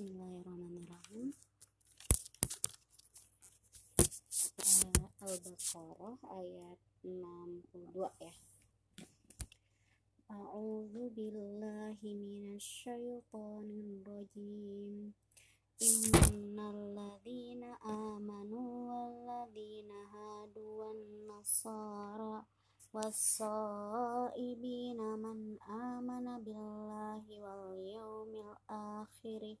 Bismillahirrahmanirrahim. Uh, Al-Baqarah ayat 62 ya. A'udzu billahi minasyaitonir rajim. Innal ladzina amanu wal ladzina hadu wan nasara was-saibina man amana billahi wal yawmil akhir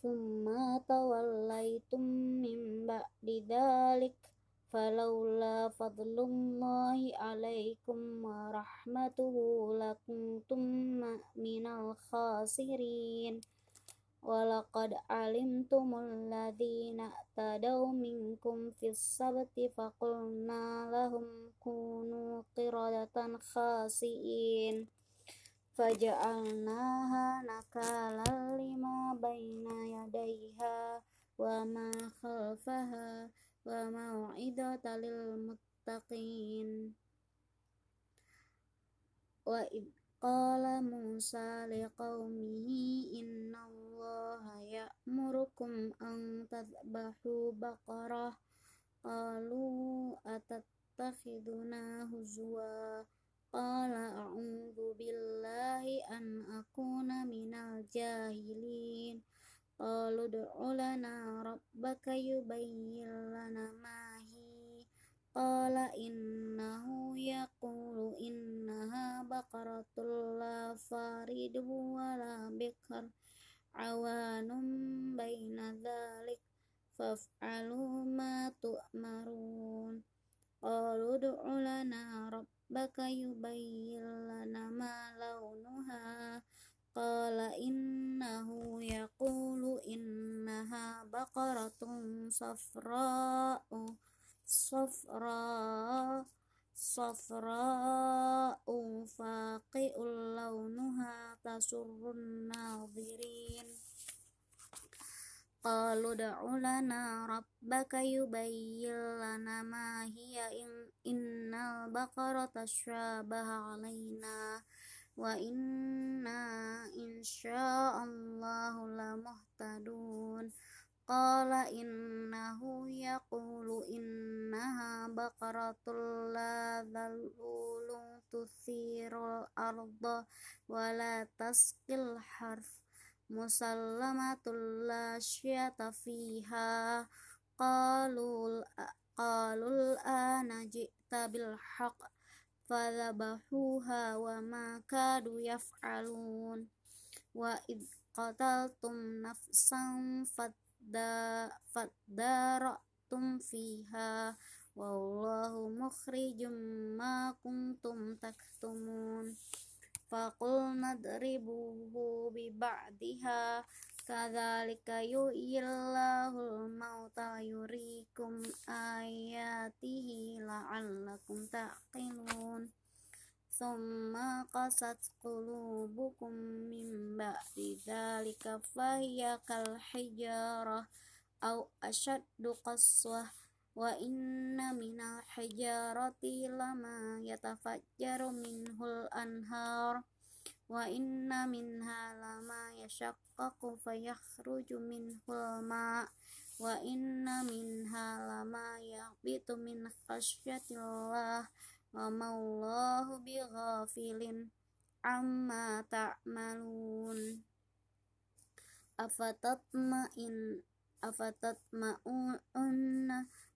Thumma tawallaitum min ba'di fadlullahi alaikum wa rahmatuhu lakuntum minal khasirin. Walaqad alimtumul ladhina tadaw minkum fis sabti faqulna qiradatan khasiin faja'alnaha nakalan lima baina yadayha wa ma khalfaha wa mau'idatan lil muttaqin. Wa id qala Musa liqaumihi inna allaha ya'murukum an tadhbahu baqarah. Qalu atattakhiduna huzwa Qala a'udzu billahi an akuna minal jahilin. Qalu ud'u lana rabbaka yubayyin lana ma hi. Qala innahu yaqulu innaha baqaratul la faridu wa la bikr awanum baina dhalik faf'alu ma tu'marun. Qalu ud'u lana rabbaka rabbaka yubayyin lana ma launuha qala innahu yaqulu innaha baqaratun safra'u safra safra'u faqi'ul launuha tasurrun Qalu da'u lana rabbaka yubayyin lana ma hiya in innal baqara tasyabaha alaina wa inna insya'allahu lamuhtadun. Qala innahu yaqulu innaha baqaratul la dhalulun tuthirul arda wa la tasqil harf musallamatul la syata fiha qalul qalul ana ji'ta bil haqq fadhabahuha wa ma kadu yaf'alun. Wa id qataltum nafsan fadda faddaratum fiha. Wallahu mukhrijum ma kuntum taktumun nadribuhu bi ba'diha kadzalika yu'illahul mauta yurikum ayatihi la'allakum taqilun thumma qasat qulubukum min ba'di dzalika fahiya kal hijarah aw ashaddu qaswah wa inna minal hijarati lama yatafajjaru minhul anhar. Wa inna minha lama yashaqqaqu fayakhruju minhul ma. Wa inna minha lama yahbitu min khasyatillah. Wa mallahu bighafilin amma ta'malun. Afatatma'in afatatma'unna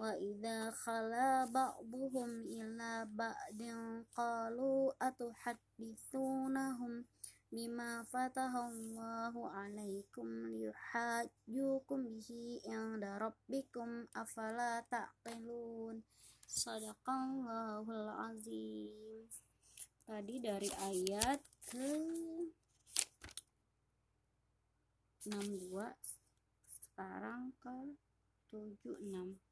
wa idza khala ba'dhum ila ba'din qalu atuhaddithunahum bima fatahallahu alaikum liyuhajjukum bihi inda rabbikum afala taqilun. Sadaqallahul azim. Tadi dari ayat ke 62 sekarang ke 76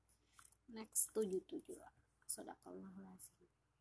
Next 77 Sadaqallahul azim